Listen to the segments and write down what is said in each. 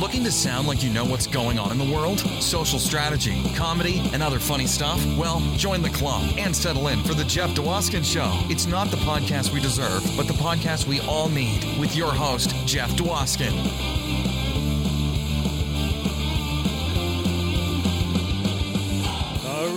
Looking to sound like you know what's going on in the world? Social strategy, comedy, and other funny stuff? Well, join the club and settle in for The Jeff Dwoskin Show. It's not the podcast we deserve, but the podcast we all need with your host, Jeff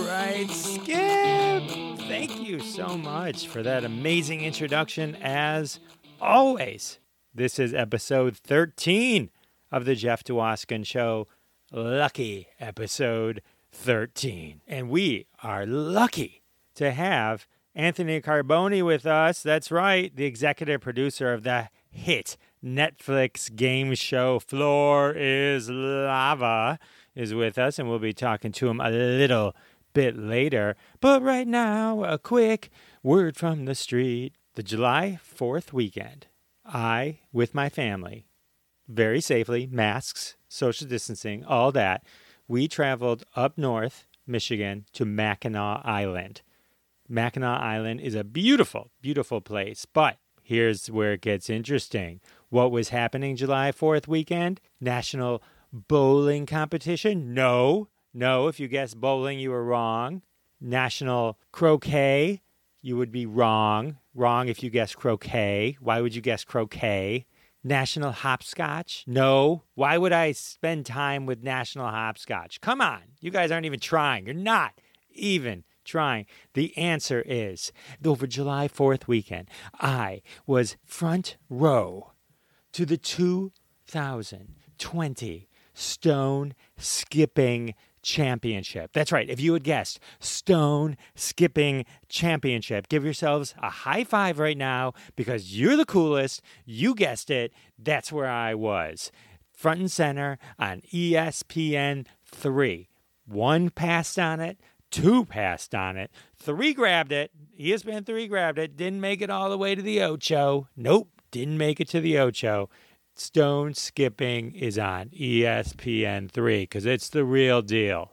right, Skip. Thank you so much for that amazing introduction, as always. This is episode 13 of the Jeff Dwoskin Show. Lucky episode 13. And we are lucky to have Anthony Carboni with us. That's right, the executive producer of the hit Netflix game show Floor is Lava is with us, and we'll be talking to him a little bit later. But right now, a quick word from the street. The July 4th weekend, I, with my family, very safely, masks, social distancing, all that, we traveled up north, Michigan, to Mackinac Island. Mackinac Island is a beautiful, beautiful place, but here's where it gets interesting. What was happening July 4th weekend? National Bowling Competition? No. No, if you guessed bowling, you were wrong. National Croquet? You would be wrong. Wrong if you guessed croquet. Why would you guess croquet? National Hopscotch? No. Why would I spend time with National Hopscotch? Come on. You guys aren't even trying. You're not even trying. The answer is over July 4th weekend, I was front row to the 2020 Stone Skipping Championship. That's right. If you had guessed Stone Skipping Championship, give yourselves a high five right now because you're the coolest. You guessed it. That's where I was. Front and center on ESPN 3. One passed on it, two passed on it, three grabbed it. ESPN 3 grabbed it, didn't make it all the way to the Ocho. Nope, didn't make it to the Ocho. Stone skipping is on E ESPN 3 because it's the real deal.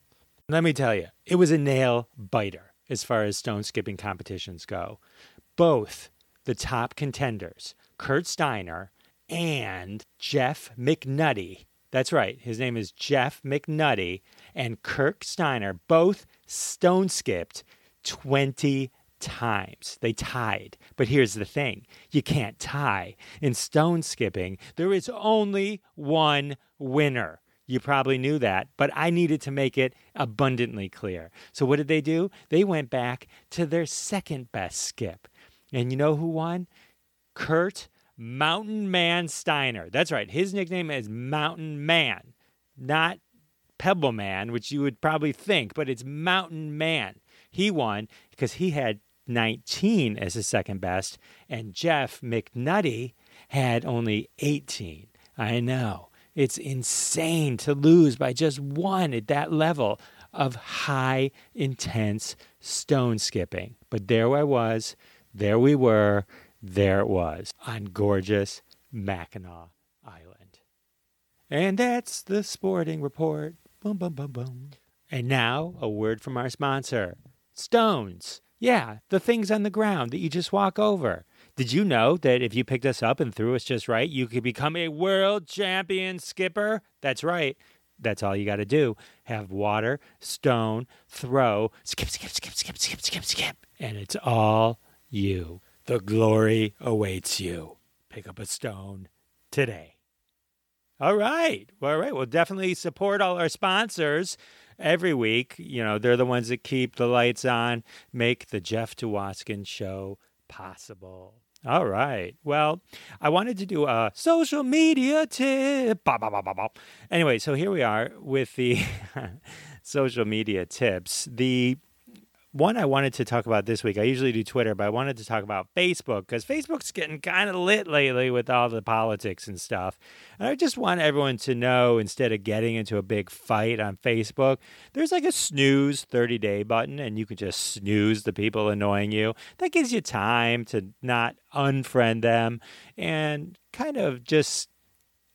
Let me tell you, it was a nail biter as far as stone skipping competitions go. Both the top contenders, Kurt Steiner and Jeff McNutty, that's right, his name is Jeff McNutty, and Kirk Steiner both stone skipped 20 times. They tied. But here's the thing you can't tie. In stone skipping, there is only one winner. You probably knew that, but I needed to make it abundantly clear. So, what did they do? They went back to their second best skip. And you know who won? Kurt Mountain Man Steiner. That's right. His nickname is Mountain Man, not Pebble Man, which you would probably think, but it's Mountain Man. He won because he had 19 as his second best, and Jeff McNutty had only 18. I know. It's insane to lose by just one at that level of high, intense stone skipping. But there I was, there we were, there it was on gorgeous Mackinac Island. And that's the sporting report. Boom, boom, boom, boom. And now, a word from our sponsor Stones. Yeah, the things on the ground that you just walk over. Did you know that if you picked us up and threw us just right, you could become a world champion skipper? That's right. That's all you got to do. Have water, stone, throw, skip, skip, skip, skip, skip, skip, skip. And it's all you. The glory awaits you. Pick up a stone today. All right. All right. We'll definitely support all our sponsors every week. You know, they're the ones that keep the lights on, make the Jeff Dwoskin show possible. All right. Well, I wanted to do a social media tip. Bah, bah, bah. Anyway, so here we are with the social media tips. The one I wanted to talk about this week, I usually do Twitter, but I wanted to talk about Facebook because Facebook's getting kind of lit lately with all the politics and stuff. And I just want everyone to know instead of getting into a big fight on Facebook, there's like a snooze 30 day button, and you can just snooze the people annoying you. That gives you time to not unfriend them and kind of just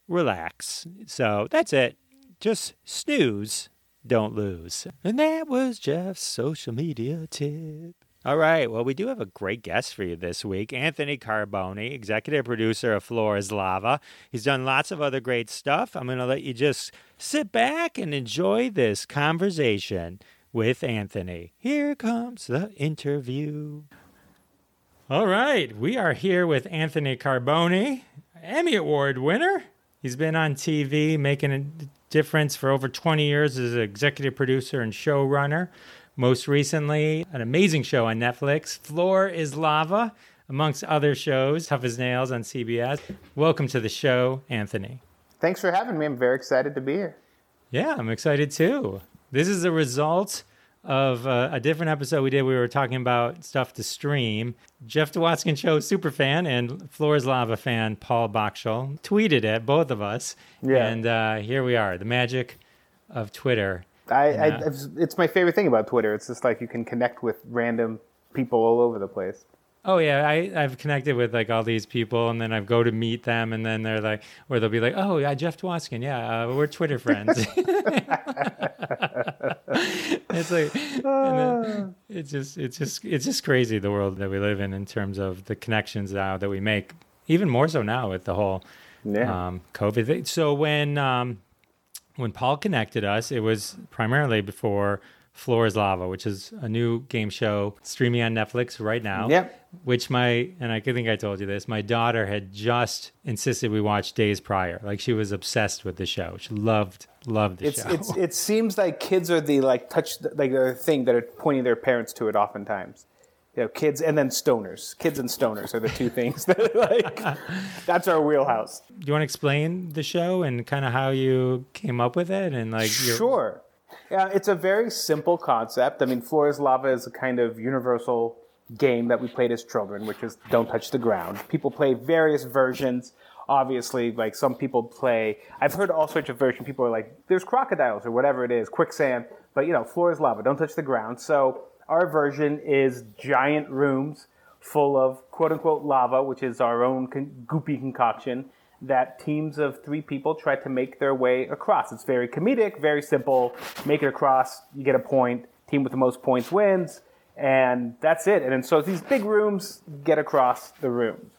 relax. So that's it. Just snooze don't lose. And that was Jeff's social media tip. All right. Well, we do have a great guest for you this week Anthony Carboni, executive producer of Floor is Lava. He's done lots of other great stuff. I'm going to let you just sit back and enjoy this conversation with Anthony. Here comes the interview. All right. We are here with Anthony Carboni, Emmy Award winner. He's been on TV making difference for over 20 years as an executive producer and showrunner. Most recently, an amazing show on Netflix, Floor is Lava, amongst other shows, Tough as Nails on CBS. Welcome to the show, Anthony. Thanks for having me. I'm very excited to be here. Yeah, I'm excited too. This is a result of uh, a different episode we did. We were talking about stuff to stream. Jeff Dwoskin Show super fan and Floor is Lava fan Paul Bakshal tweeted at both of us. Yeah. And uh, here we are, the magic of Twitter. I, I, it's my favorite thing about Twitter. It's just like you can connect with random people all over the place. Oh yeah, I, I've connected with like all these people, and then I go to meet them, and then they're like, or they'll be like, "Oh yeah, Jeff Dwoskin, yeah, uh, we're Twitter friends." it's like, and then it's just, it's just, it's just crazy the world that we live in in terms of the connections now that we make, even more so now with the whole Yeah. um, COVID thing. So when um, when Paul connected us, it was primarily before Floor is Lava, which is a new game show streaming on Netflix right now. Yep. Which my and I think I told you this. My daughter had just insisted we watch days prior. Like she was obsessed with the show. She loved loved the It's, show. it's, it seems like kids are the like touch like the thing that are pointing their parents to it oftentimes. You know, kids and then stoners. Kids and stoners are the two things that are like that's our wheelhouse. Do you want to explain the show and kind of how you came up with it and like your Sure. Yeah, it's a very simple concept. I mean, Floor is Lava is a kind of universal game that we played as children, which is don't touch the ground. People play various versions. Obviously, like some people play, I've heard all sorts of versions. People are like, there's crocodiles or whatever it is, quicksand. But, you know, Floor is Lava, don't touch the ground. So our version is giant rooms full of quote unquote lava, which is our own con- goopy concoction that teams of three people try to make their way across. It's very comedic, very simple. Make it across, you get a point. Team with the most points wins, and that's it. And so these big rooms get across the rooms.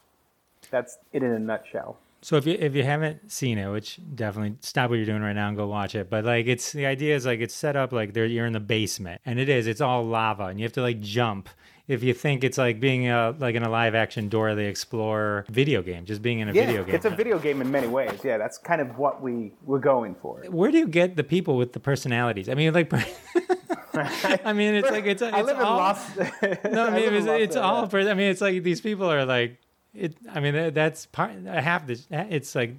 That's it in a nutshell. So if you if you haven't seen it, which definitely stop what you're doing right now and go watch it. But like it's the idea is like it's set up like there you're in the basement and it is it's all lava and you have to like jump. If you think it's like being a like in a live action Dora the Explorer video game, just being in a Yeah, video game. it's a video game in many ways. Yeah, that's kind of what we we're going for. Where do you get the people with the personalities? I mean, like, I mean, it's like it's, it's I live in all, Los. No, I I mean, in it's, Los it's all. yeah. I mean, it's like these people are like, it. I mean, that's part. I have this. It's like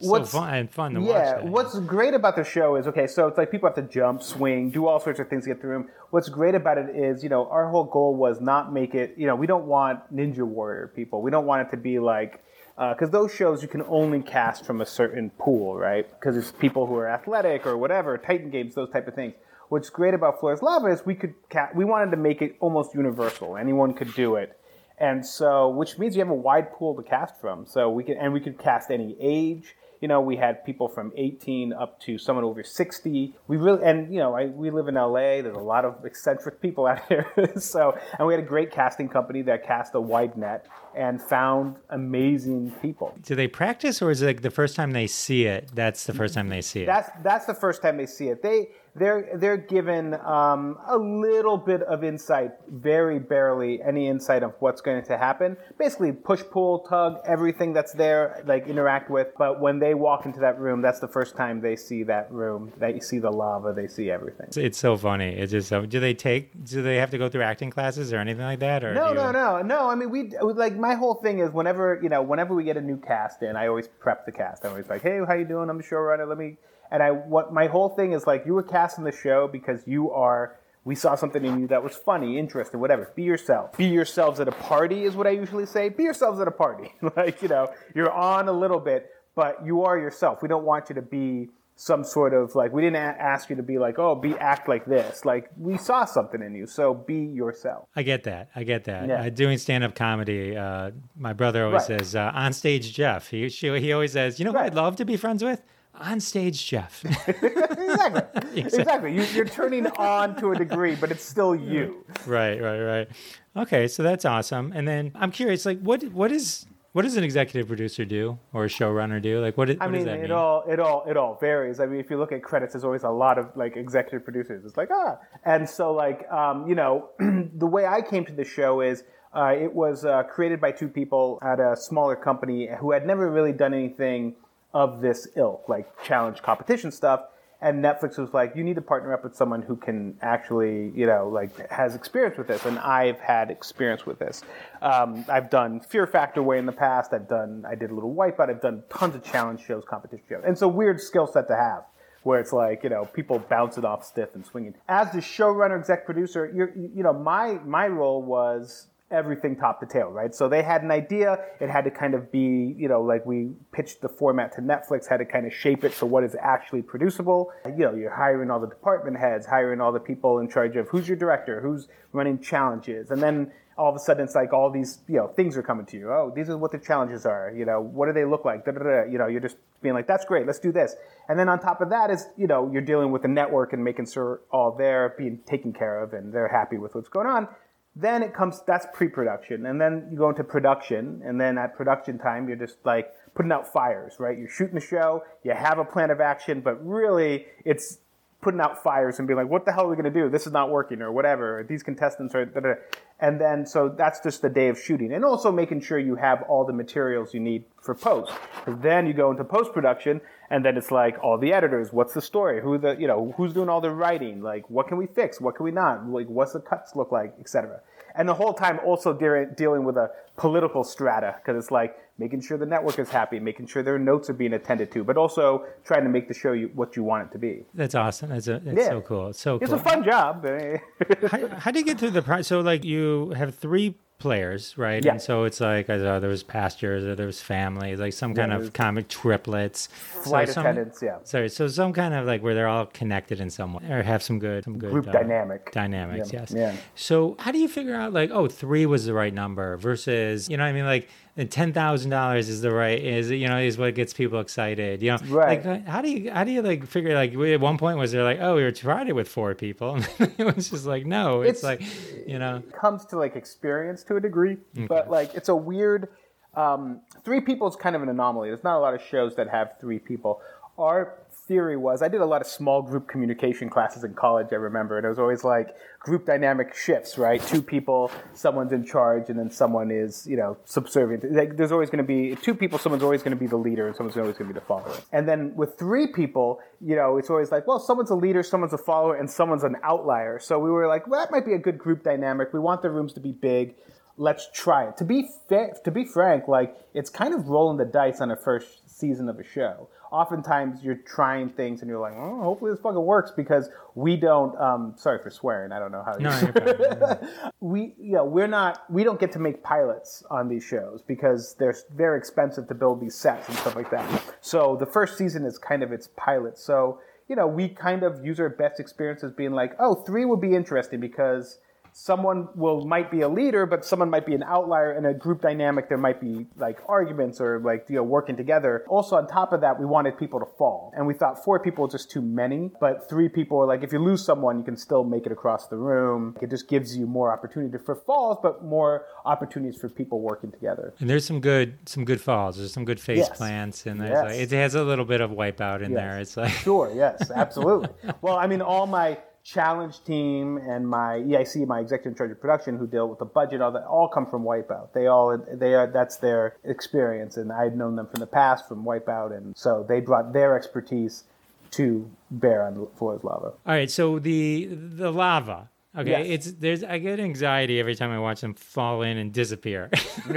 so What's- fun and fun to watch. Yeah, what's great about the show is okay, so it's like people have to jump, swing, do all sorts of things to get through them. What's great about it is, you know, our whole goal was not make it, you know, we don't want Ninja Warrior people. We don't want it to be like, uh, because those shows you can only cast from a certain pool, right? Because it's people who are athletic or whatever, Titan games, those type of things. What's great about Floor is Lava is we could ca- we wanted to make it almost universal. Anyone could do it. And so, which means you have a wide pool to cast from. So we can, and we could cast any age. You know, we had people from 18 up to someone over 60. We really, and you know, I, we live in LA. There's a lot of eccentric people out here. so, and we had a great casting company that cast a wide net and found amazing people. do they practice, or is it like the first time they see it? That's the first time they see it. That's that's the first time they see it. They they're they're given um, a little bit of insight, very barely any insight of what's going to happen. Basically, push, pull, tug, everything that's there, like interact with. But when they walk into that room, that's the first time they see that room. That they see the lava. They see everything. It's, it's so funny. It's just so. Do they take? Do they have to go through acting classes or anything like that? Or No, you, no, no, no. I mean, we like my whole thing is whenever you know, whenever we get a new cast in, I always prep the cast. I'm always like, "Hey, how you doing? I'm the showrunner. Let me." And I, what my whole thing is like, you were cast in the show because you are. We saw something in you that was funny, interesting, whatever. Be yourself. Be yourselves at a party is what I usually say. Be yourselves at a party. like you know, you're on a little bit, but you are yourself. We don't want you to be some sort of like we didn't a- ask you to be like oh be act like this like we saw something in you so be yourself I get that. I get that. Yeah. Uh, doing stand up comedy, uh, my brother always Right. says, uh, on stage Jeff. He, she, he always says, you know who I'd love to be friends with? On stage, Jeff. exactly. exactly. You, you're turning on to a degree, but it's still you. right, right, right. Okay, so that's awesome. And then I'm curious, like, what what is what does an executive producer do or a showrunner do? Like, what, what I mean, does that it mean? all it all it all varies. I mean, if you look at credits, there's always a lot of like executive producers. It's like ah, and so like um, you know, the way I came to the show is. Uh, it was uh, created by two people at a smaller company who had never really done anything of this ilk, like challenge competition stuff. And Netflix was like, you need to partner up with someone who can actually, you know, like has experience with this. And I've had experience with this. Um, I've done Fear Factor way in the past. I've done, I did a little Wipeout. I've done tons of challenge shows, competition shows. And a weird skill set to have where it's like, you know, people bounce it off stiff and swinging. As the showrunner, exec producer, you're, you know, my, my role was everything top to tail, right? So they had an idea. It had to kind of be, you know, like we pitched the format to Netflix, had to kind of shape it so what is actually producible. You know, you're hiring all the department heads, hiring all the people in charge of who's your director, who's running challenges. And then all of a sudden it's like all these, you know, things are coming to you. Oh, these are what the challenges are. You know, what do they look like? Da, da, da. You know, you're just being like, that's great. Let's do this. And then on top of that is, you know, you're dealing with the network and making sure all they're being taken care of and they're happy with what's going on. Then it comes, that's pre-production. And then you go into production. And then at production time, you're just like putting out fires, right? You're shooting the show. You have a plan of action, but really it's putting out fires and being like, what the hell are we going to do? This is not working or whatever. These contestants are, da, da. And then so that's just the day of shooting, and also making sure you have all the materials you need for post. Then you go into post production, and then it's like all the editors. What's the story? Who the you know who's doing all the writing? Like what can we fix? What can we not? Like what's the cuts look like, etc. And the whole time also de- dealing with a political strata because it's like making sure the network is happy, making sure their notes are being attended to, but also trying to make the show you, what you want it to be. That's awesome. That's, a, that's Yeah. so cool. It's so It's cool. a fun job. how, how do you get through the process? So, like, you have three players, right? Yeah. And so it's like, I there was pastures, or there was families, like some kind there's- of comic triplets, Flight so some- attendants, yeah. Sorry, so some kind of like where they're all connected in some way, or have some good, some good Group uh, dynamic. dynamics. Yeah, Yes. yeah. So how do you figure out like, oh, three was the right number versus, you know, what I mean, like. Ten thousand dollars is the right is you know is what gets people excited you know Right. like how do you how do you like figure like we- at one point was there like oh we were tried it with four people it was just like no it's, It's- like you know comes to like experience to a degree, but like it's a weird. Um, three people is kind of an anomaly. There's not a lot of shows that have three people. Our theory was I did a lot of small group communication classes in college. I remember, and it was always like group dynamic shifts, right? Two people, someone's in charge, and then someone is you know subservient. Like there's always going to be two people. Someone's always going to be the leader, and someone's always going to be the follower. And then with three people, you know, it's always like, well, someone's a leader, someone's a follower, and someone's an outlier. So we were like, well, that might be a good group dynamic. We want the rooms to be big let's try it. To be fa- to be frank, like it's kind of rolling the dice on a first season of a show. Oftentimes you're trying things and you're like, oh, hopefully this fucking works because we don't. Um, sorry for swearing. I don't know how. no you, fine. we you know we're not we don't get to make pilots on these shows because they're very expensive to build these sets and stuff like that. So the first season is kind of its pilot. So you know we kind of use our best experiences being like, oh, three would be interesting because someone will might be a leader, but someone might be an outlier in a group dynamic. There might be like arguments or like you know working together. Also, on top of that, we wanted people to fall, and we thought four people is just too many. But three people, are like if you lose someone, you can still make it across the room. It just gives you more opportunity for falls, but more opportunities for people working together. And there's some good some good falls. There's some good face Yes. plants, and there's Yes. like, it has a little bit of wipeout in Yes. there. It's like Sure, yes, absolutely. well, I mean, all my challenge team and my EIC, my executive in charge of production, who deal with the budget, all that, all come from Wipeout. They all, they are, that's their experience, and I'd known them from the past from Wipeout, and so they brought their expertise to bear on Floor's Lava. all right. So the the lava. Okay, Yes. it's there's I get anxiety every time I watch them fall in and disappear.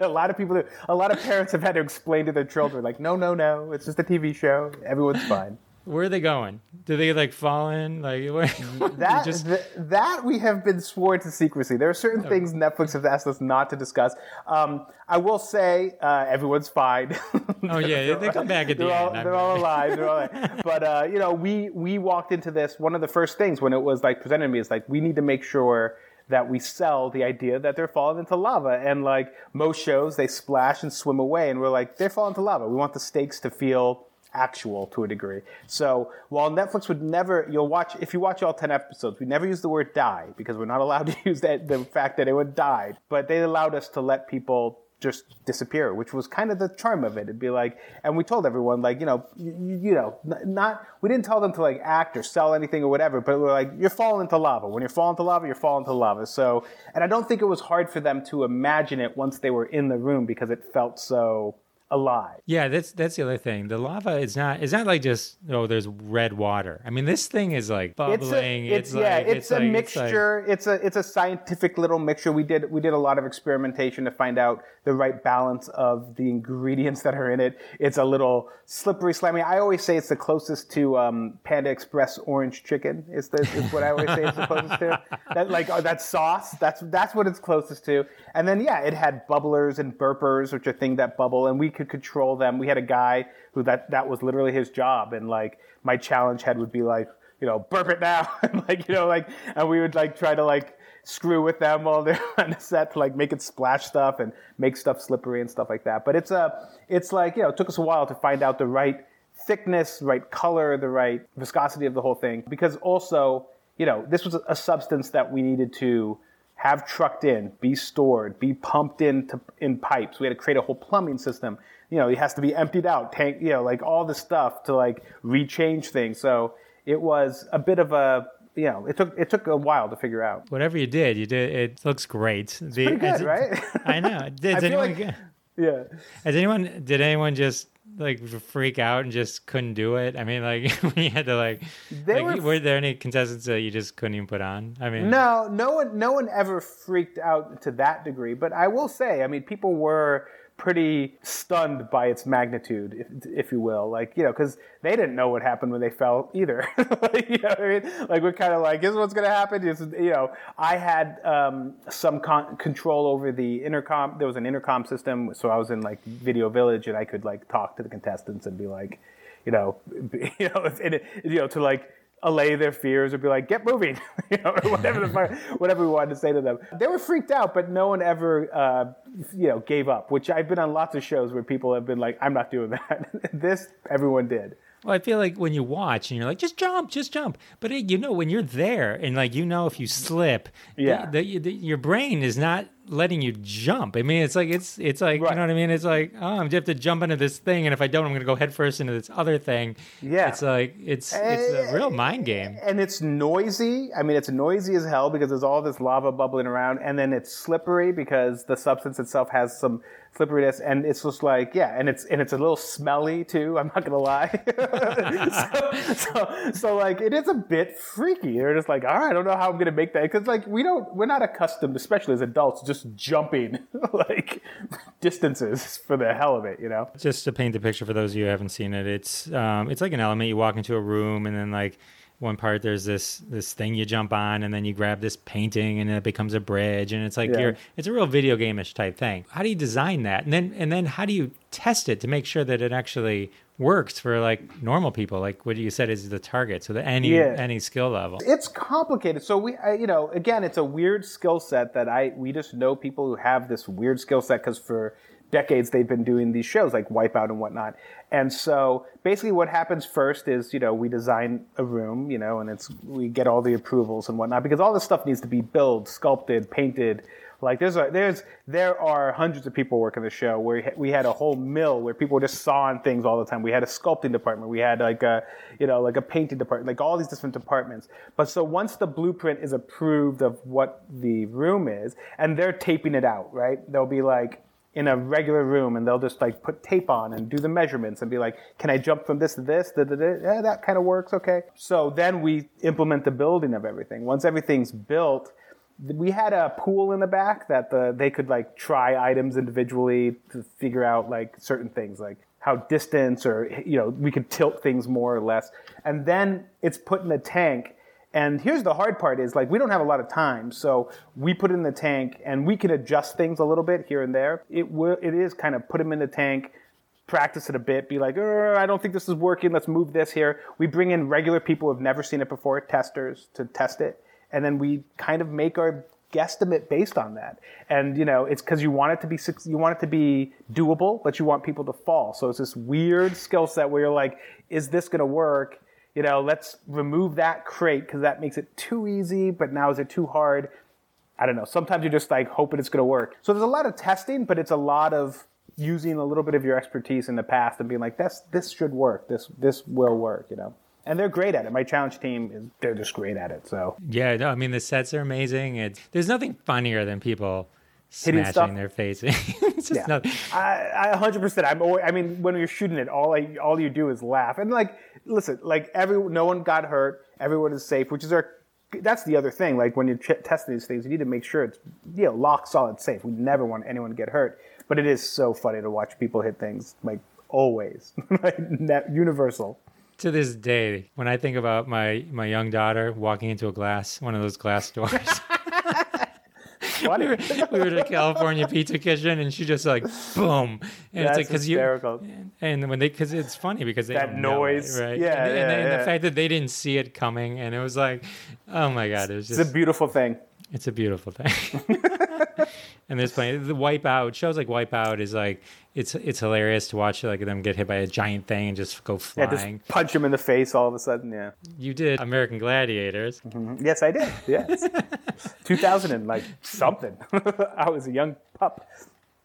a lot of people, a lot of parents have had to explain to their children, like, no, no, no, it's just a TV show. Everyone's fine. Where are they going? Do they like fall in? Like where, That just th- that we have been sworn to secrecy. There are certain things Netflix has asked us not to discuss. Um, I will say uh, everyone's fine. oh yeah, they come back at the they're all, end. I'm- they're all alive. They're all alive. But uh, you know, we we walked into this. One of the first things when it was like presented to me is like we need to make sure that we sell the idea that they're falling into lava. And like most shows, they splash and swim away, and we're like they're falling into lava. We want the stakes to feel actual to a degree. So while Netflix would never, you'll watch if you watch all ten episodes, we never use the word die because we're not allowed to use that the fact that anyone died. But they allowed us to let people just disappear, which was kind of the charm of it. It'd be like, and we told everyone, like, you know, you, you know, not, we didn't tell them to like act or sell anything or whatever, but we are like, you're falling into lava. When you're falling into lava, you're falling into lava. So, and I don't think it was hard for them to imagine it once they were in the room because it felt so alive. Yeah, that's that's the other thing. The lava is not it's not like just oh there's red water. I mean this thing is like bubbling. It's, a, it's, it's yeah, like, it's, a like, mixture. It's, like, it's, a it's a scientific little mixture. We did we did a lot of experimentation to find out the right balance of the ingredients that are in it. It's a little slippery, slimy. I always say it's the closest to um, Panda Express orange chicken. Is, the, is what I always say it's the closest to. That like oh, that sauce. That's that's what it's closest to. And then yeah, it had bubblers and burpers, which are things that bubble, and we could control them. We had a guy who that that was literally his job, and like my challenge head would be like, you know, burp it now, and like you know, like, and we would like try to like screw with them while they're on the set to like make it splash stuff and make stuff slippery and stuff like that. But it's a, it's like you know, it took us a while to find out the right thickness, right color, the right viscosity of the whole thing, because also, you know, this was a substance that we needed to have trucked in, be stored, be pumped into in pipes. We had to create a whole plumbing system. You know, it has to be emptied out, tank, you know, like all the stuff to like rechange things. So it was a bit of a you know, it took it took a while to figure out. Whatever you did, you did. It looks great. It's the, pretty good, right? I know. Did I anyone? Like, yeah. Has anyone? Did anyone just like freak out and just couldn't do it? I mean, like we had to like. like were, were, there any contestants that you just couldn't even put on? I mean, no, no one, no one ever freaked out to that degree. But I will say, I mean, people were pretty stunned by its magnitude, if, if you will. Like, you know, because they didn't know what happened when they fell either. like, you know I mean? Like, we're kind of like, is what's going to happen. It's, you know, I had um, some con- control over the intercom. There was an intercom system, so I was in like Video Village, and I could like talk to the contestants and be like, you know, you know, you know, to like allay their fears or be like, get moving, you know, or whatever, the, whatever we wanted to say to them. They were freaked out, but no one ever, uh, you know, gave up, which I've been on lots of shows where people have been like, I'm not doing that. this, everyone did. Well, I feel like when you watch and you're like, just jump, just jump. But it, you know, when you're there and like you know, if you slip, yeah, the, the, the, your brain is not letting you jump. I mean, it's like it's it's like right. you know what I mean. It's like oh, I'm have to jump into this thing, and if I don't, I'm going to go headfirst into this other thing. Yeah, it's like it's it's a real eh, mind game, and it's noisy. I mean, it's noisy as hell because there's all this lava bubbling around, and then it's slippery because the substance itself has some slipperiness, and it's just like yeah, and it's and it's a little smelly too. I'm not gonna lie. so, so, so like it is a bit freaky. They're just like, all right, I don't know how I'm gonna make that because like we don't we're not accustomed, especially as adults, just jumping like distances for the hell of it, you know. Just to paint the picture for those of you who haven't seen it, it's um, it's like an element. You walk into a room and then like one part there's this this thing you jump on and then you grab this painting and it becomes a bridge and it's like yeah. you're it's a real video game-ish type thing. How do you design that? And then and then how do you test it to make sure that it actually works for like normal people? Like what you said is the target so that any yeah. any skill level. It's complicated. So we I, you know again it's a weird skill set that i we just know people who have this weird skill set because for decades they've been doing these shows like Wipeout and whatnot. And so basically what happens first is, you know, we design a room, you know, and it's we get all the approvals and whatnot because all this stuff needs to be built, sculpted, painted. Like there's a, there's there are hundreds of people working the show where we had a whole mill where people were just sawing things all the time. We had a sculpting department, we had like a you know like a painting department, like all these different departments. But so once the blueprint is approved of what the room is, and they're taping it out, right? They'll be like in a regular room and they'll just like put tape on and do the measurements and be like, can I jump from this to this? Da, da, da. That kind of works. Okay. So then we implement the building of everything. Once everything's built, we had a pool in the back that the, they could like try items individually to figure out like certain things like how distance or, you know, we could tilt things more or less. And then it's put in a tank and here's the hard part is like we don't have a lot of time, so we put it in the tank and we can adjust things a little bit here and there. It will it is kind of put them in the tank, practice it a bit, be like, I don't think this is working. Let's move this here. We bring in regular people who've never seen it before, testers to test it, and then we kind of make our guesstimate based on that. And you know, it's because you want it to be you want it to be doable, but you want people to fall. So it's this weird skill set where you're like, is this going to work? You know, let's remove that crate because that makes it too easy. But now is it too hard? I don't know. Sometimes you're just like hoping it's going to work. So there's a lot of testing, but it's a lot of using a little bit of your expertise in the past and being like, this this should work. This this will work. You know. And they're great at it. My challenge team is they're just great at it. So Yeah, no, I mean the sets are amazing. It's there's nothing funnier than people smashing stuff? their faces. it's just Yeah. not, I, I 100%. I'm. alwa- I mean, when you're shooting it, all I, all you do is laugh. And like, listen, like every, no one got hurt. Everyone is safe, which is our. That's the other thing. Like when you're ch- testing these things, you need to make sure it's you know lock solid safe. We never want anyone to get hurt. But it is so funny to watch people hit things like always, like universal. to this day, when I think about my my young daughter walking into a glass, one of those glass doors. We, were, we were at a California pizza kitchen, and she just like boom, and That's it's like because you and when they because it's funny because they That don't it, noise. right? Yeah, and, and, yeah, and yeah. the fact that they didn't see it coming, and it was like, oh my god, it was It's just a beautiful thing. It's a beautiful thing. and there's plenty. The Wipeout shows like Wipeout is like it's it's hilarious to watch like them get hit by a giant thing and just go Yeah, flying. just punch him in the face all of a sudden. Yeah. You did American Gladiators. Mm-hmm. Yes, I did. Yes. 2000 and like something. I was a young pup.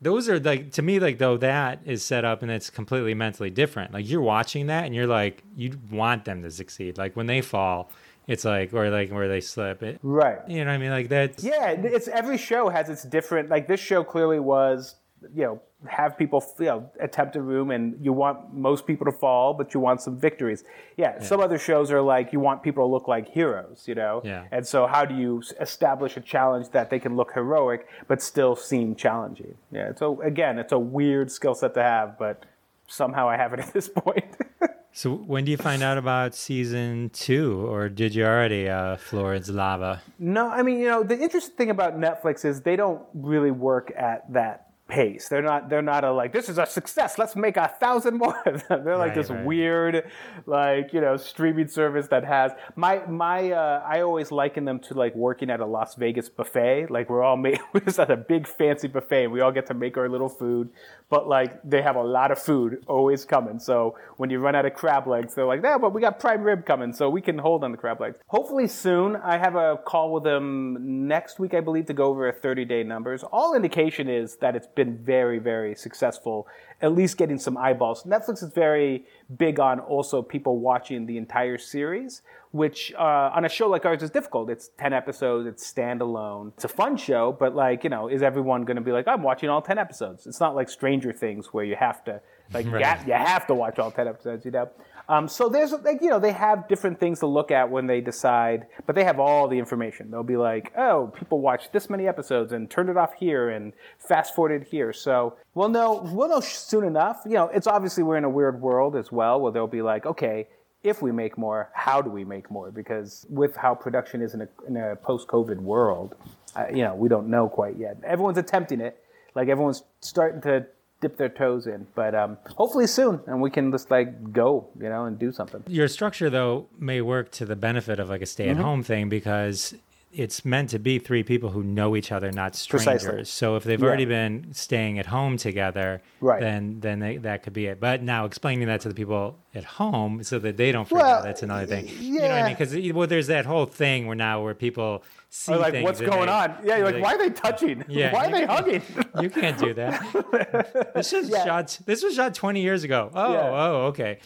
Those are like to me like though that is set up and it's completely mentally different. Like you're watching that and you're like you want them to succeed. Like when they fall, it's like or like where they slip. It, Right. you know what I mean? Like that. Yeah, it's every show has its different. Like this show clearly was, you know, have people you know attempt a room, and you want most people to fall, but you want some victories. Yeah, some other shows are like you want people to look like heroes, you know. Yeah. And so how do you establish a challenge that they can look heroic but still seem challenging? Yeah. So again, it's a weird skill set to have, but somehow I have it at this point. So when do you find out about season two, or did you already? Uh, Floor is Lava. No, I mean, you know, the interesting thing about Netflix is they don't really work at that pace. They're not they're not a like this is a success. Let's make a thousand more of them. They're like Right, this right. weird like, you know, streaming service that has my my uh I always liken them to like working at a Las Vegas buffet. Like we're all made we're just at a big fancy buffet and we all get to make our little food. But like they have a lot of food always coming. So when you run out of crab legs, they're like, no, but we got prime rib coming, so we can hold on the crab legs. Hopefully soon. I have a call with them next week, I believe, to go over a 30 day numbers. All indication is that it's been very, very successful, at least getting some eyeballs. Netflix is very big on also people watching the entire series, which uh, on a show like ours is difficult. It's 10 episodes, it's standalone. It's a fun show, but like, you know, is everyone going to be like, I'm watching all 10 episodes? It's not like Stranger Things where you have to, like, you, Right. have, you have to watch all 10 episodes, you know? Um, so there's like you know they have different things to look at when they decide, but they have all the information. They'll be like, oh, people watched this many episodes and turned it off here and fast forwarded here. So we'll know we'll know soon enough. You know, it's obviously we're in a weird world as well where they'll be like, okay, if we make more, how do we make more? Because with how production is in a, a post-COVID world, uh, you know, we don't know quite yet. Everyone's attempting it, like everyone's starting to dip their toes in, but um, hopefully soon, and we can just like go, you know, and do something. Your structure, though, may work to the benefit of like a stay at Mm-hmm. home thing because it's meant to be three people who know each other, not strangers. Precisely. So if they've Yeah. already been staying at home together, Right. then then they, that could be it. But now explaining that to the people at home so that they don't freak Well, out, that's another thing. Yeah. You know what I mean? Because well, there's that whole thing where now where people see Or like, things what's going they- on? Yeah, you're like, why are they touching? Yeah, why are they hugging? You can't do that. this is Yeah. shot. This was shot 20 years ago. Oh, oh, okay.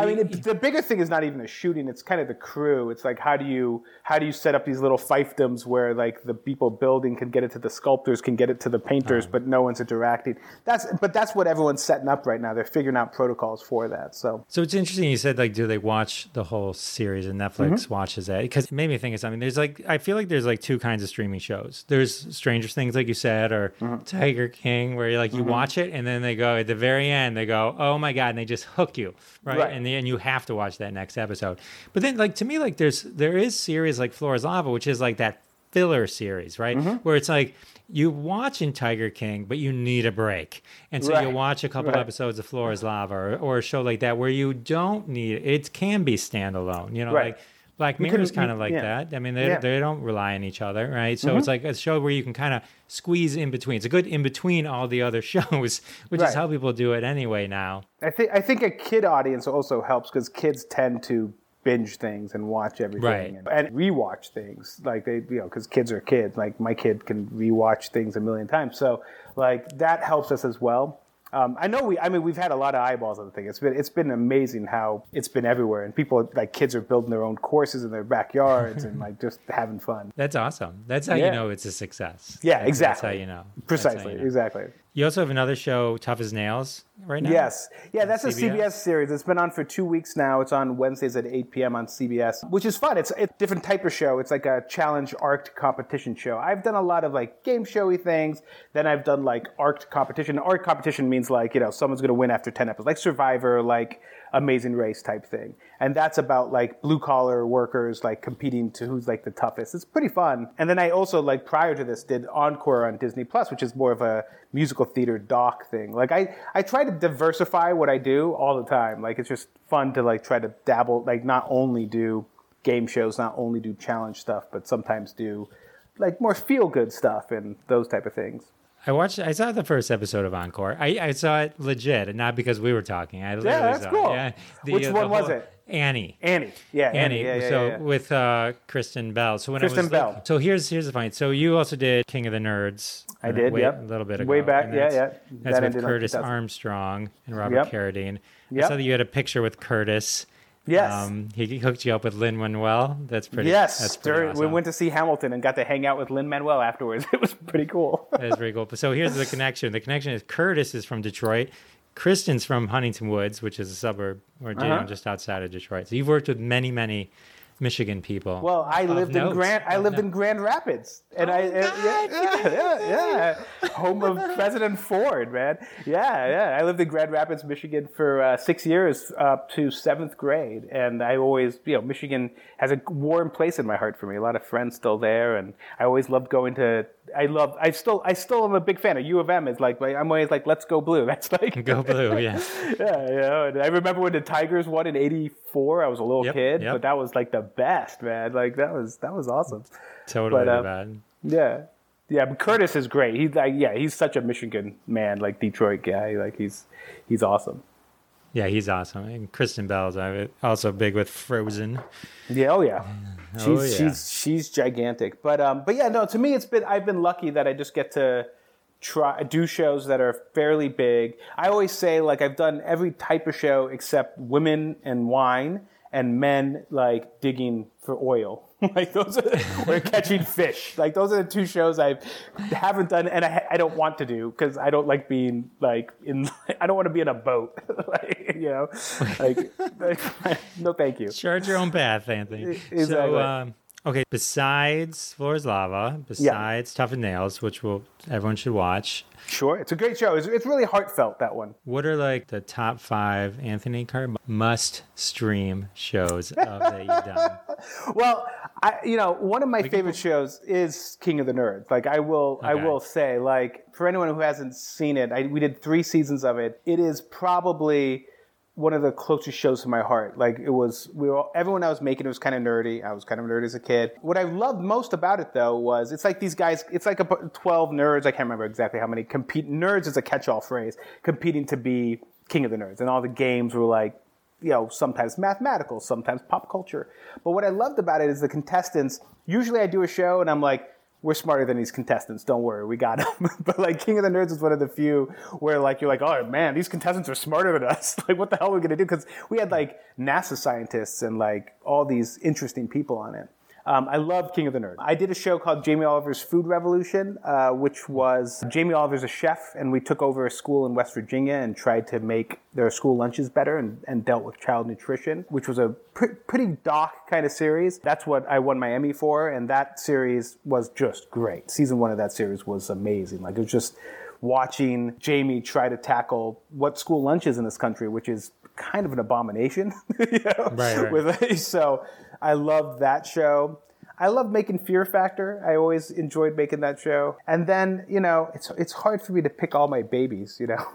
I mean, it, the bigger thing is not even the shooting; it's kind of the crew. It's like how do you how do you set up these little fiefdoms where like the people building can get it to the sculptors, can get it to the painters, Uh-huh. but no one's interacting. That's but that's what everyone's setting up right now. They're figuring out protocols for that. So So it's interesting. You said like, do they watch the whole series and Netflix Mm-hmm. watches that? Because it made me think of something. There's like, I feel like there's like two kinds of streaming shows. There's Stranger Things, like you said, or Mm-hmm. Tiger King, where you like you watch it and then they go at the very end, they go, oh my god, and they just hook you, right? Right. And then you have to watch that next episode. But then, like to me, like there's there is series like Floor is Lava, which is like that filler series, right? Mm-hmm. Where it's like you watch in Tiger King, but you need a break, and so you watch a couple Right. episodes of Floor is Lava or, or a show like that where you don't need it can be standalone, you know, Right. like Black Mirror is kind of like yeah. that. I mean, they Yeah. Mm-hmm. they don't rely on each other, right? So it's like a show where you can kind of squeeze in between. It's a good in between all the other shows, which is how people do it anyway now. I think I think a kid audience also helps because kids tend to binge things and watch everything Right. and, and rewatch things like they you know because kids are kids like my kid can rewatch things a million times so like that helps us as well um, I know we I mean we've had a lot of eyeballs on the thing it's been it's been amazing how it's been everywhere and people like kids are building their own courses in their backyards and like just having fun That's awesome. That's how you know it's a success. Yeah, That's- exactly. That's how you know. Precisely you know. exactly You also have another show, Tough as Nails, right now. Yes. Yeah, that's a CBS? CBS series. It's been on for two weeks now. It's on Wednesdays at 8 p.m. on CBS, which is fun. It's a different type of show. It's like a challenge arced competition show. I've done a lot of like game showy things. Then I've done like arced competition. Arced competition means like, you know, someone's going to win after 10 episodes, like Survivor, like Amazing Race type thing. And that's about like blue collar workers like competing to who's like the toughest. It's pretty fun. And then I also like prior to this did Encore on Disney Plus, which is more of a musical theater doc thing. Like I, I try to diversify what I do all the time. Like it's just fun to like try to dabble, like not only do game shows, not only do challenge stuff, but sometimes do like more feel good stuff and those type of things. I watched. I saw the first episode of Encore. I, I saw it legit, not because we were talking. I literally that's saw cool. It. Yeah, Which one was it? Annie. Annie. Yeah, Annie. Yeah, yeah, so yeah, yeah. with uh, Kristen Bell. So when I Kristen was Bell. so here's here's the point. So you also did King of the Nerds. I uh, did, way- yep. A little bit ago. Way back, yeah, yeah. That's That with Curtis Armstrong and Robert Yep. Carradine. I saw that you had a picture with Curtis. Yes. Um, he hooked you up with Lin Manuel. That's pretty. Yes, That's pretty awesome. we went to see Hamilton and got to hang out with Lin Manuel afterwards. It was pretty cool. That is very cool. So here's the connection. The connection is Curtis is from Detroit. Kristen's from Huntington Woods, which is a suburb or you know, Uh-huh. just outside of Detroit. So you've worked with many, many Michigan people. Well, I lived in note. Grand. I lived note. in Grand Rapids, and I uh, yeah, yeah, yeah, yeah, home of President Ford, man. Yeah, yeah. I lived in Grand Rapids, Michigan, for uh, six years up to seventh grade, and I always, you know, Michigan has a warm place in my heart for me. A lot of friends still there, and I always loved going to. I love. I still. I still am a big fan of U of M. Is like. I'm always like, let's go blue. That's like Go blue, yeah. yeah, you know, and I remember when the Tigers won in '84. I was a little Yep, kid, yep. but that was like the best, man. Like that was that was awesome. Totally But, uh, bad. Yeah, yeah. But Curtis is great. He's like, yeah, he's such a Michigan man, like Detroit guy. Like he's he's awesome. Yeah, he's awesome. And Kristen Bell's uh, also big with Frozen. Yeah, oh yeah. She's Oh, yeah. she's she's gigantic. But um but yeah, no, to me it's been I've been lucky that I just get to try do shows that are fairly big. I always say like I've done every type of show except women and wine and men like digging for oil. like those are or catching fish. Like those are the two shows I haven't done and I, I don't want to do because I don't like being like in I don't want to be in a boat. like you know, like, like no thank you. Chart your own path, Anthony. Exactly. So, um, okay, besides Floor is Lava, besides Tough and Nails, which will everyone should watch, Sure, it's a great show. It's, it's really heartfelt that one. what are like the top five Anthony Carr must stream shows of that you've done? Well, I you know one of my favorite shows is King of the Nerds. Like I will I will say like for anyone who hasn't seen it, I, we did three seasons of it. It is probably one of the closest shows to my heart. Like it was, we were all, everyone I was making it was kind of nerdy. I was kind of nerdy as a kid. What I loved most about it though was it's like these guys. It's like a twelve nerds. I can't remember exactly how many compete. Nerds is a catch-all phrase, competing to be king of the nerds, and all the games were like you know, sometimes mathematical, sometimes pop culture. But what I loved about it is the contestants. Usually I do a show and I'm like, we're smarter than these contestants. Don't worry, we got them. but like King of the Nerds is one of the few where like you're like, oh man, these contestants are smarter than us. like, what the hell are we gonna do? Because we had like NASA scientists and like all these interesting people on it. Um, I love King of the Nerds. I did a show called Jamie Oliver's Food Revolution, uh, which was Jamie Oliver's a chef, and we took over a school in West Virginia and tried to make their school lunches better and, and dealt with child nutrition, which was a pre- pretty doc kind of series. That's what I won my Emmy for, and that series was just great. Season one of that series was amazing. Like it was just watching Jamie try to tackle what school lunch is in this country, which is kind of an abomination. you know? Right, right. With so I loved that show. I love making Fear Factor. I always enjoyed making that show. And then, you know, it's it's hard for me to pick all my babies, you know.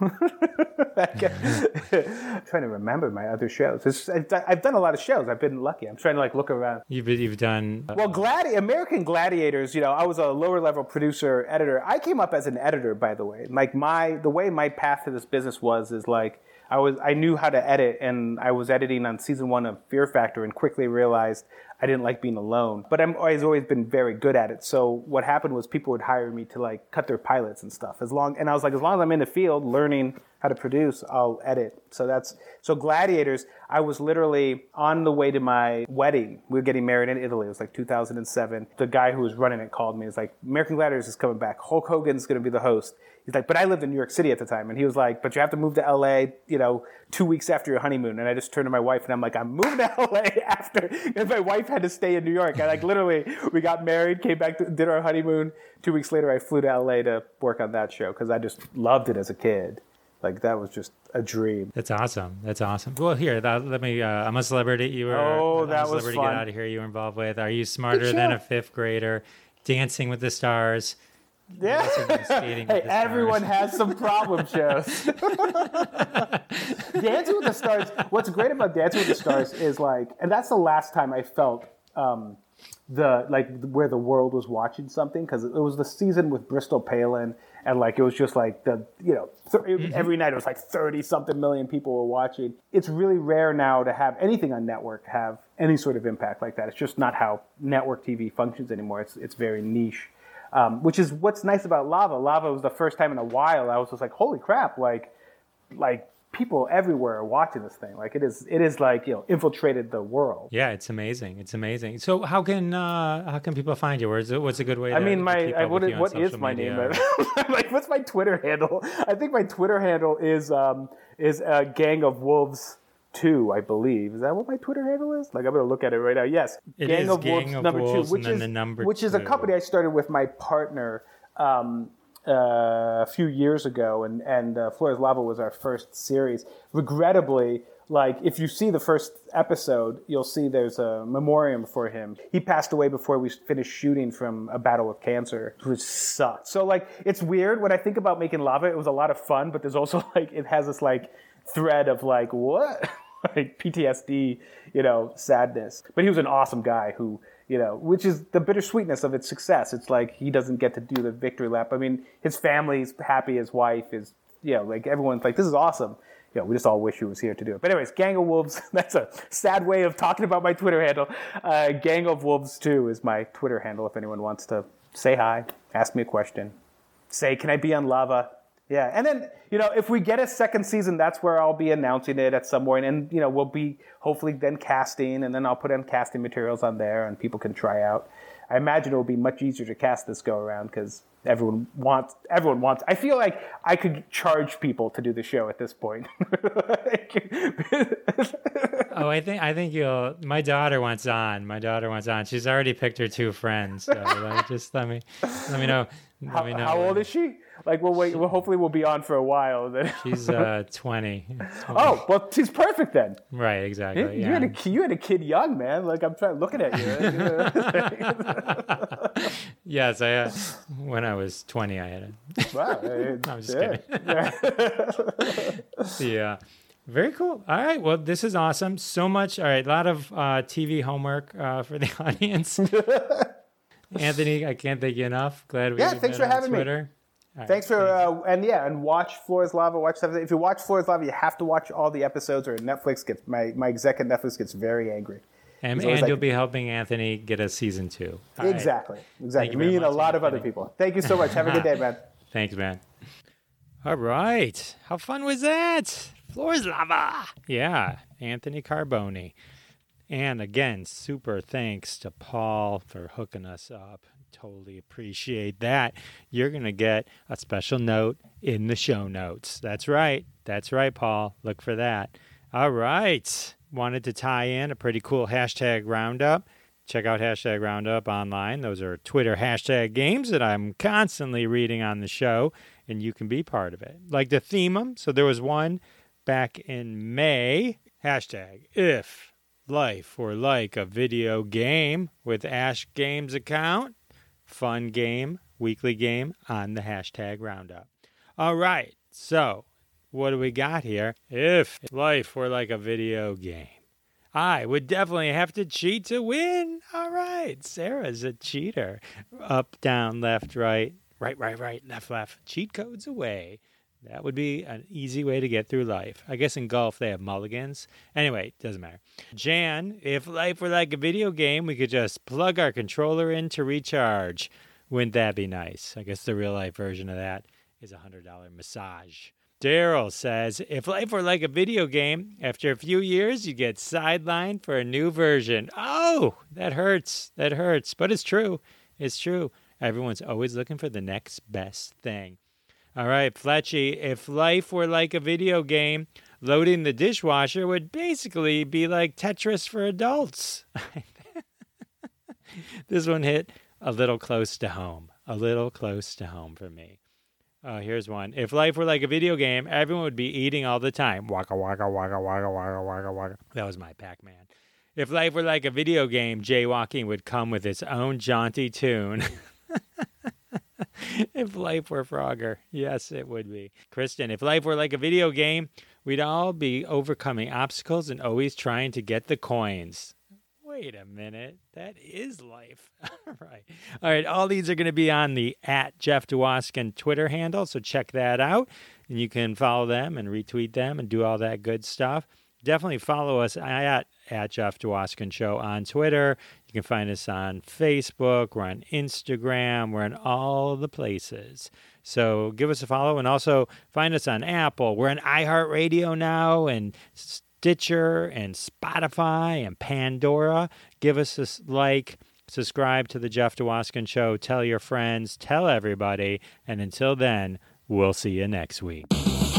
I'm trying to remember my other shows. It's, I've, done, a lot of shows. I've been lucky. I'm trying to like look around. You've you've done uh, Well, Gladi- American Gladiators, you know, I was a lower level producer, editor. I came up as an editor, by the way. Like my the way my path to this business was is like I was I knew how to edit and I was editing on season one of Fear Factor and quickly realized I didn't like being alone. But I'm always always been very good at it. So what happened was people would hire me to like cut their pilots and stuff. As long and I was like, as long as I'm in the field learning how to produce, I'll edit. So that's so Gladiators. I was literally on the way to my wedding. We were getting married in Italy. It was like 2007. The guy who was running it called me. He's like, American Gladiators is coming back. Hulk Hogan's going to be the host. He's like, but I lived in New York City at the time. And he was like, but you have to move to LA, you know, two weeks after your honeymoon. And I just turned to my wife and I'm like, I'm moving to LA after. And my wife had to stay in New York. And like literally, we got married, came back, to, did our honeymoon. Two weeks later, I flew to LA to work on that show because I just loved it as a kid. Like that was just a dream. That's awesome. That's awesome. Well, here, that, let me. Uh, I'm a celebrity. You were. Oh, I'm that a was celebrity. fun. Get out of here. You were involved with. Are you smarter than a fifth grader? Dancing with the Stars. Yeah. also been with hey, the Stars. everyone has some problem shows. Dancing with the Stars. What's great about Dancing with the Stars is like, and that's the last time I felt um, the like where the world was watching something because it was the season with Bristol Palin, and like it was just like the you know th- every night it was like thirty something million people were watching. It's really rare now to have anything on network have any sort of impact like that. It's just not how network TV functions anymore. It's it's very niche um, which is what's nice about lava. Lava was the first time in a while I was just like, holy crap! Like, like people everywhere are watching this thing. Like it is, it is like you know infiltrated the world. Yeah, it's amazing. It's amazing. So, how can uh, how can people find you? Where's it? What's a good way? I to, mean, to my keep I, what is, what is my media? name? like, what's my Twitter handle? I think my Twitter handle is um, is uh, Gang of Wolves Two, I believe. Is that what my Twitter handle is? Like, I'm gonna look at it right now. Yes, It Gang is of Gang Wolves of number Wolves two, which is the number which is a company I started with my partner. Um, uh, a few years ago, and and uh, Floor is Lava was our first series. Regrettably, like if you see the first episode, you'll see there's a memoriam for him. He passed away before we finished shooting from a battle with cancer, which sucked. So like it's weird when I think about making Lava. It was a lot of fun, but there's also like it has this like thread of like what like PTSD, you know, sadness. But he was an awesome guy who you know, which is the bittersweetness of its success. It's like he doesn't get to do the victory lap. I mean, his family's happy, his wife is, you know, like everyone's like, this is awesome. You know, we just all wish he was here to do it. But anyways, Gang of Wolves, that's a sad way of talking about my Twitter handle. Uh, Gang of Wolves 2 is my Twitter handle if anyone wants to say hi, ask me a question, say, can I be on lava? Yeah, and then you know if we get a second season, that's where I'll be announcing it at some point, and you know we'll be hopefully then casting, and then I'll put in casting materials on there, and people can try out. I imagine it will be much easier to cast this go around because everyone wants. Everyone wants. I feel like I could charge people to do the show at this point. Oh, I think I think you'll. My daughter wants on. My daughter wants on. She's already picked her two friends. So like, just let me let me know. Let how, me know. how old is she? Like, we'll wait. Well, hopefully, we'll be on for a while. Then. She's uh, 20. 20. oh, well, she's perfect then. right, exactly. You, yeah. had a, you had a kid young, man. Like I'm trying looking at you. yes, I. Uh, when I was 20, I had it. wow. I'm just yeah. kidding. yeah. Very cool. All right. Well, this is awesome. So much. All right. A lot of uh, TV homework uh, for the audience. Anthony, I can't thank you enough. Glad we Yeah, thanks for having me. Twitter. All right, Thanks for uh, and yeah, and watch Floor is Lava. Watch stuff. If you watch Floor is Lava, you have to watch all the episodes, or Netflix gets my my exec at Netflix gets very angry. And, and like- you'll be helping Anthony get a season two. All right. exactly, exactly. you Me and a lot of other people. Thank you so much. Have a good day, man. Thanks, man. All right. How fun was that? Floor is Lava. Yeah. Anthony Carboni. And again, super thanks to Paul for hooking us up. Totally appreciate that. You're going to get a special note in the show notes. That's right. That's right, Paul. Look for that. All right. Wanted to tie in a pretty cool hashtag roundup. Check out hashtag roundup online. Those are Twitter hashtag games that I'm constantly reading on the show, and you can be part of it. Like to theme them. So there was one back in May. Hashtag if life or like a video game with Ash Games account. Fun game, weekly game on the hashtag roundup. All right, so what do we got here? If life were like a video game, I would definitely have to cheat to win. All right, Sarah's a cheater. Up, down, left, right, right, right, right, left, left. Cheat codes away. That would be an easy way to get through life. I guess in golf they have mulligans. Anyway, doesn't matter. Jan, if life were like a video game, we could just plug our controller in to recharge. Wouldn't that be nice? I guess the real life version of that is a $100 massage. Daryl says, if life were like a video game, after a few years, you get sidelined for a new version. Oh, that hurts. That hurts. But it's true. It's true. Everyone's always looking for the next best thing. All right, Fletchy, if life were like a video game, loading the dishwasher would basically be like Tetris for adults. this one hit a little close to home. A little close to home for me. Oh, here's one. If life were like a video game, everyone would be eating all the time. Waka waka waka waka waka waka waka. That was my Pac-Man. If life were like a video game, jaywalking would come with its own jaunty tune. if life were Frogger, yes, it would be. Kristen, if life were like a video game, we'd all be overcoming obstacles and always trying to get the coins. Wait a minute. That is life. all right. All right. All these are going to be on the at Jeff Dwoskin Twitter handle. So check that out. And you can follow them and retweet them and do all that good stuff. Definitely follow us at, at Jeff Dwoskin Show on Twitter. Can find us on Facebook. We're on Instagram. We're in all the places. So give us a follow and also find us on Apple. We're on iHeartRadio now and Stitcher and Spotify and Pandora. Give us a like, subscribe to the Jeff Dwoskin Show, tell your friends, tell everybody, and until then, we'll see you next week.